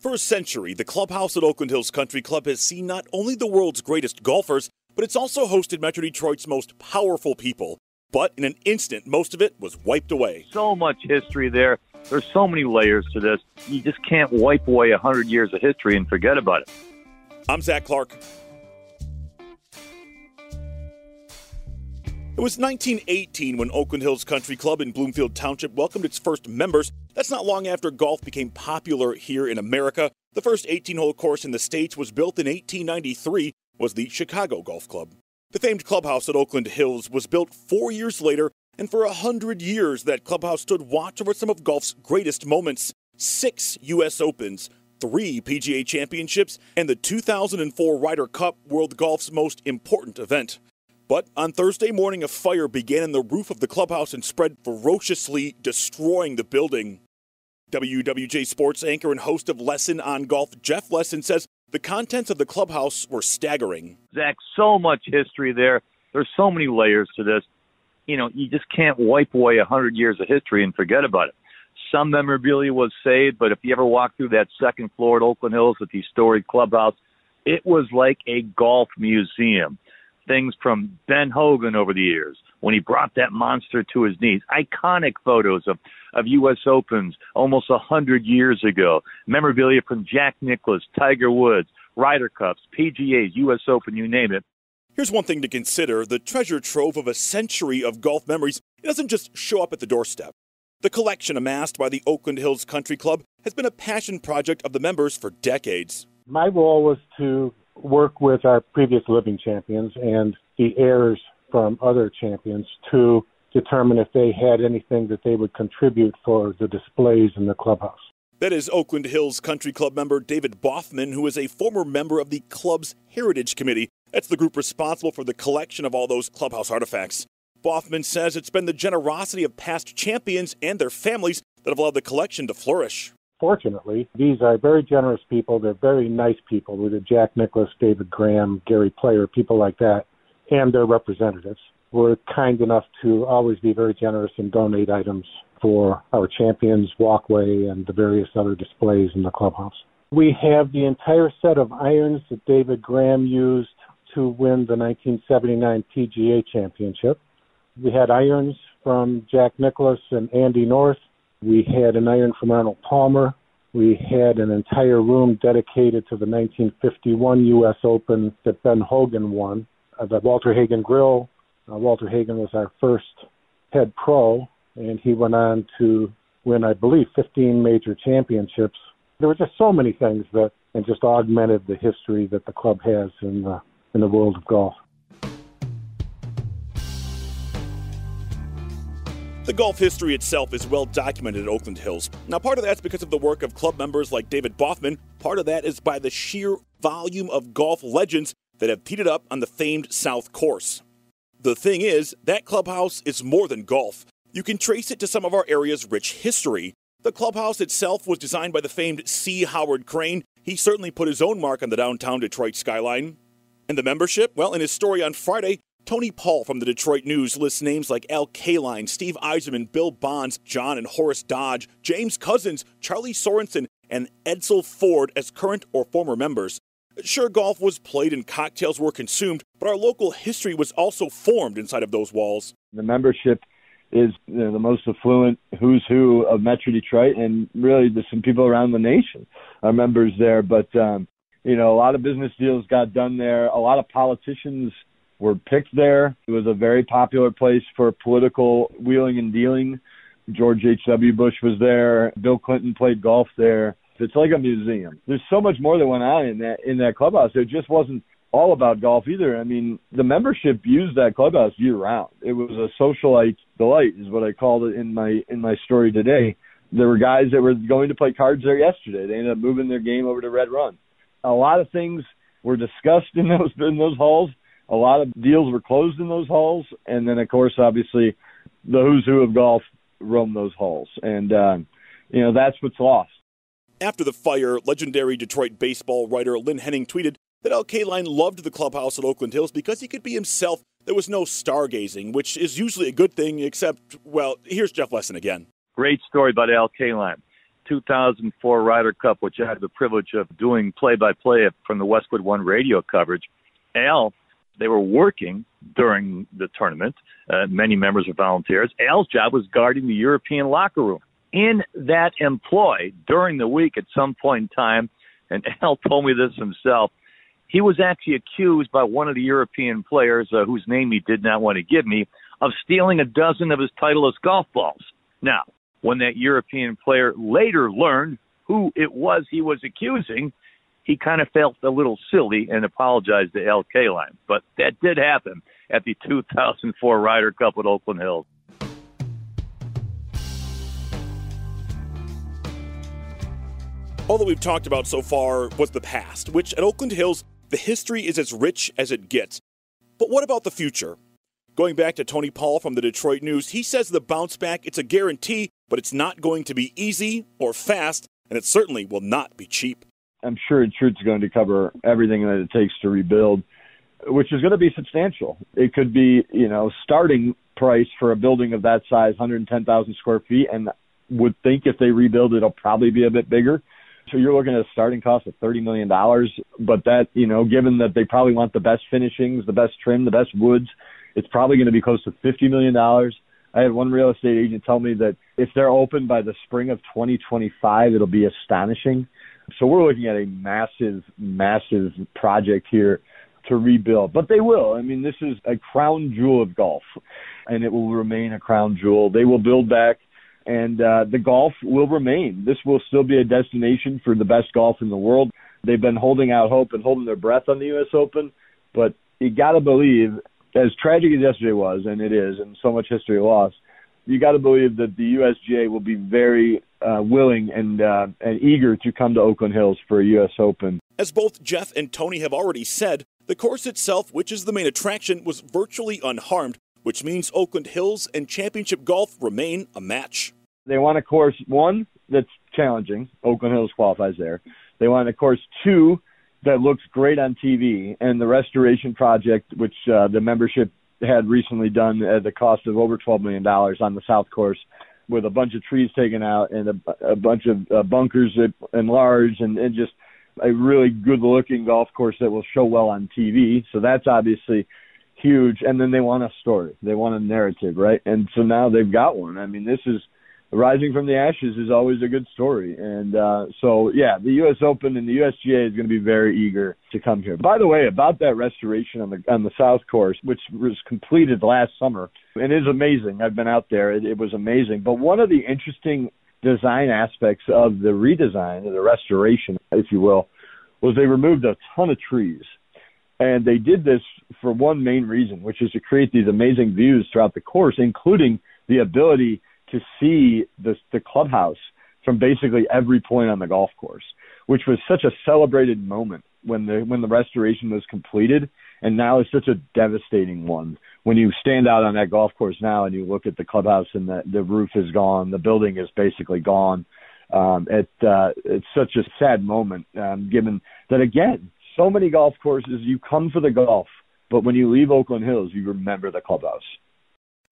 For a century, the clubhouse at Oakland Hills Country Club has seen not only the world's greatest golfers, but it's also hosted Metro Detroit's most powerful people. But in an instant, most of it was wiped away. So much history there. There's so many layers to this. You just can't wipe away 100 years of history and forget about it. I'm Zach Clark. It was 1918 when Oakland Hills Country Club in Bloomfield Township welcomed its first members. That's not long after golf became popular here in America. The first 18-hole course in the States was built in 1893 was the Chicago Golf Club. The famed clubhouse at Oakland Hills was built four years later, and for a hundred years that clubhouse stood watch over some of golf's greatest moments. Six U.S. Opens, three PGA championships, and the 2004 Ryder Cup, World Golf's most important event. But on Thursday morning, a fire began in the roof of the clubhouse and spread ferociously, destroying the building. WWJ sports anchor and host of Lesson on Golf, Jeff Lesson, says the contents of the clubhouse were staggering. Zach, so much history there. There's so many layers to this. You know, you just can't wipe away a 100 years of history and forget about it. Some memorabilia was saved, but if you ever walk through that second floor at Oakland Hills at the storied clubhouse, it was like a golf museum things from Ben Hogan over the years when he brought that monster to his knees. Iconic photos of, of U.S. Opens almost a hundred years ago. Memorabilia from Jack Nicklaus, Tiger Woods, Ryder Cups, PGAs, U.S. Open, you name it. Here's one thing to consider the treasure trove of a century of golf memories it doesn't just show up at the doorstep. The collection amassed by the Oakland Hills Country Club has been a passion project of the members for decades. My role was to work with our previous living champions and the heirs from other champions to determine if they had anything that they would contribute for the displays in the clubhouse. That is Oakland Hills Country Club member David Bothman, who is a former member of the club's Heritage Committee. That's the group responsible for the collection of all those clubhouse artifacts. Bothman says it's been the generosity of past champions and their families that have allowed the collection to flourish fortunately, these are very generous people. They're very nice people. With Jack Nicklaus, David Graham, Gary Player, people like that, and their representatives were kind enough to always be very generous and donate items for our champions walkway and the various other displays in the clubhouse. We have the entire set of irons that David Graham used to win the 1979 PGA Championship. We had irons from Jack Nicklaus and Andy North. We had an iron from Arnold Palmer. We had an entire room dedicated to the 1951 U.S. Open that Ben Hogan won. Uh, the Walter Hagen Grill. Uh, Walter Hagen was our first head pro, and he went on to win, I believe, 15 major championships. There were just so many things that and just augmented the history that the club has in the in the world of golf. The golf history itself is well documented at Oakland Hills. Now, part of that's because of the work of club members like David Bothman. Part of that is by the sheer volume of golf legends that have it up on the famed South Course. The thing is, that clubhouse is more than golf. You can trace it to some of our area's rich history. The clubhouse itself was designed by the famed C. Howard Crane. He certainly put his own mark on the downtown Detroit skyline. And the membership? Well, in his story on Friday, Tony Paul from the Detroit News lists names like Al Kaline, Steve Yzerman, Bill Bonds, John and Horace Dodge, James Couzens, Charlie Sorensen, and Edsel Ford as current or former members. Sure, golf was played and cocktails were consumed, but our local history was also formed inside of those walls. The membership is you know, the most affluent who's who of Metro Detroit, and really there's some people around the nation are members there. But um, you know, a lot of business deals got done there. A lot of politicians were picked there. It was a very popular place for political wheeling and dealing. George H.W. Bush was there. Bill Clinton played golf there. It's like a museum. There's so much more that went on in that in that clubhouse. It just wasn't all about golf either. I mean, the membership used that clubhouse year round. It was a socialite delight, is what I called it in my in my story today. There were guys that were going to play cards there yesterday. They ended up moving their game over to Red Run. A lot of things were discussed in those in those halls a lot of deals were closed in those halls, and then of course, obviously, the who's who of golf roam those halls, and uh, you know that's what's lost. After the fire, legendary Detroit baseball writer Lynn Henning tweeted that Al Kaline loved the clubhouse at Oakland Hills because he could be himself. There was no stargazing, which is usually a good thing, except, well, here's Jeff Lesson again. Great story about Al Kaline 2004 Ryder Cup, which I had the privilege of doing play by play from the Westwood One radio coverage, Al, they were working during the tournament. Uh, many members were volunteers. Al's job was guarding the European locker room. In that employ during the week at some point in time, and Al told me this himself, he was actually accused by one of the European players, uh, whose name he did not want to give me, of stealing a dozen of his Titleist golf balls. Now, when that European player later learned who it was he was accusing, he kind of felt a little silly and apologized to Al Kaline. But that did happen at the 2004 Ryder Cup at Oakland Hills. All that we've talked about so far was the past, which at Oakland Hills, the history is as rich as it gets. But what about the future? Going back to Tony Paul from the Detroit News, he says the bounce back, it's a guarantee, but it's not going to be easy or fast, and it certainly will not be cheap. I'm sure Insured's going to cover everything that it takes to rebuild, which is going to be substantial. It could be, you know, starting price for a building of that size, 110,000 square feet, and would think if they rebuild, it'll probably be a bit bigger. So you're looking at a starting cost of $30 million. But that, you know, given that they probably want the best finishings, the best trim, the best woods, it's probably going to be close to $50 million. I had one real estate agent tell me that if they're open by the spring of 2025, it'll be astonishing. So we're looking at a massive, massive project here to rebuild. But they will. I mean, this is a crown jewel of golf, and it will remain a crown jewel. They will build back, and uh, the golf will remain. This will still be a destination for the best golf in the world. They've been holding out hope and holding their breath on the U.S. Open, but you got to believe as tragic as yesterday was, and it is, and so much history lost, you got to believe that the USGA will be very uh, willing and uh, and eager to come to Oakland Hills for a U.S. Open. As both Jeff and Tony have already said, the course itself, which is the main attraction, was virtually unharmed, which means Oakland Hills and Championship Golf remain a match. They want a course one that's challenging. Oakland Hills qualifies there. They want a course two that looks great on TV, and the restoration project, which uh, the membership had recently done at the cost of over $12 million on the South Course, with a bunch of trees taken out and a, a bunch of uh, bunkers enlarged, and, and just a really good-looking golf course that will show well on TV. So that's obviously huge. And then they want a story, they want a narrative, right? And so now they've got one. I mean, this is rising from the ashes is always a good story. And uh, so, yeah, the U.S. Open and the USGA is going to be very eager to come here. By the way, about that restoration on the on the South Course, which was completed last summer, and is amazing. I've been out there; it, it was amazing. But one of the interesting design aspects of the redesign, or the restoration, if you will, was they removed a ton of trees. And they did this for one main reason, which is to create these amazing views throughout the course, including the ability to see the the clubhouse from basically every point on the golf course, which was such a celebrated moment when the when the restoration was completed, and now it's such a devastating one when you stand out on that golf course now and you look at the clubhouse and the the roof is gone, the building is basically gone. Um, it uh, it's such a sad moment, um, given that again, so many golf courses you come for the golf, but when you leave Oakland Hills, you remember the clubhouse.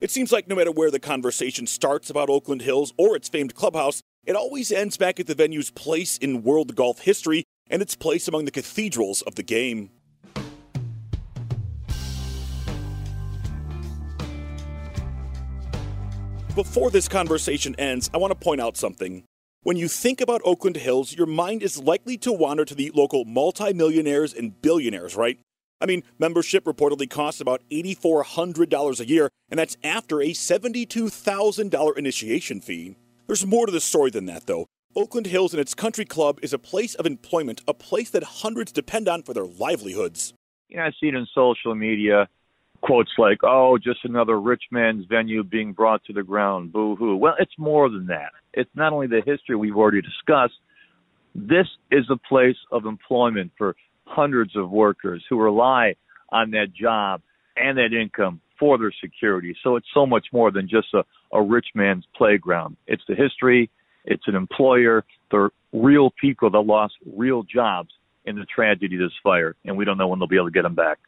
It seems like no matter where the conversation starts about Oakland Hills or its famed clubhouse, it always ends back at the venue's place in world golf history and its place among the cathedrals of the game. Before this conversation ends, I want to point out something. When you think about Oakland Hills, your mind is likely to wander to the local multimillionaires and billionaires, right? I mean, membership reportedly costs about $8,400 a year, and that's after a $72,000 initiation fee. There's more to the story than that, though. Oakland Hills and its country club is a place of employment, a place that hundreds depend on for their livelihoods. You know, I see it in social media quotes like, oh, just another rich man's venue being brought to the ground, boo hoo. Well, it's more than that. It's not only the history we've already discussed, this is a place of employment for hundreds of workers who rely on that job and that income for their security. So it's so much more than just a, a rich man's playground. It's the history, it's an employer, they're real people that lost real jobs in the tragedy of this fire, and we don't know when they'll be able to get them back.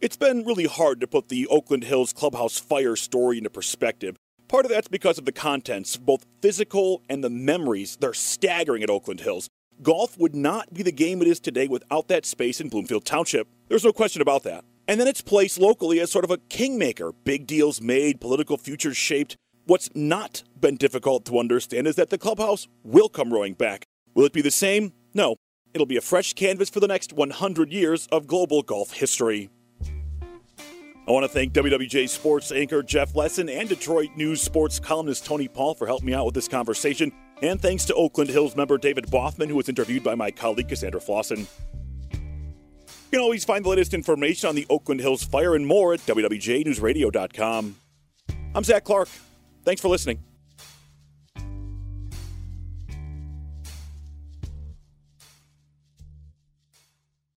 It's been really hard to put the Oakland Hills Clubhouse fire story into perspective, Part of that's because of the contents, both physical and the memories. They're staggering at Oakland Hills. Golf would not be the game it is today without that space in Bloomfield Township. There's no question about that. And then it's placed locally as sort of a kingmaker. Big deals made, political futures shaped. What's not been difficult to understand is that the clubhouse will come roaring back. Will it be the same? No. It'll be a fresh canvas for the next 100 years of global golf history. I want to thank WWJ sports anchor Jeff Lesson and Detroit News sports columnist Tony Paul for helping me out with this conversation. And thanks to Oakland Hills member David Boffman, who was interviewed by my colleague Cassandra Flosson. You can always find the latest information on the Oakland Hills fire and more at WWJNewsRadio.com. I'm Zach Clark. Thanks for listening.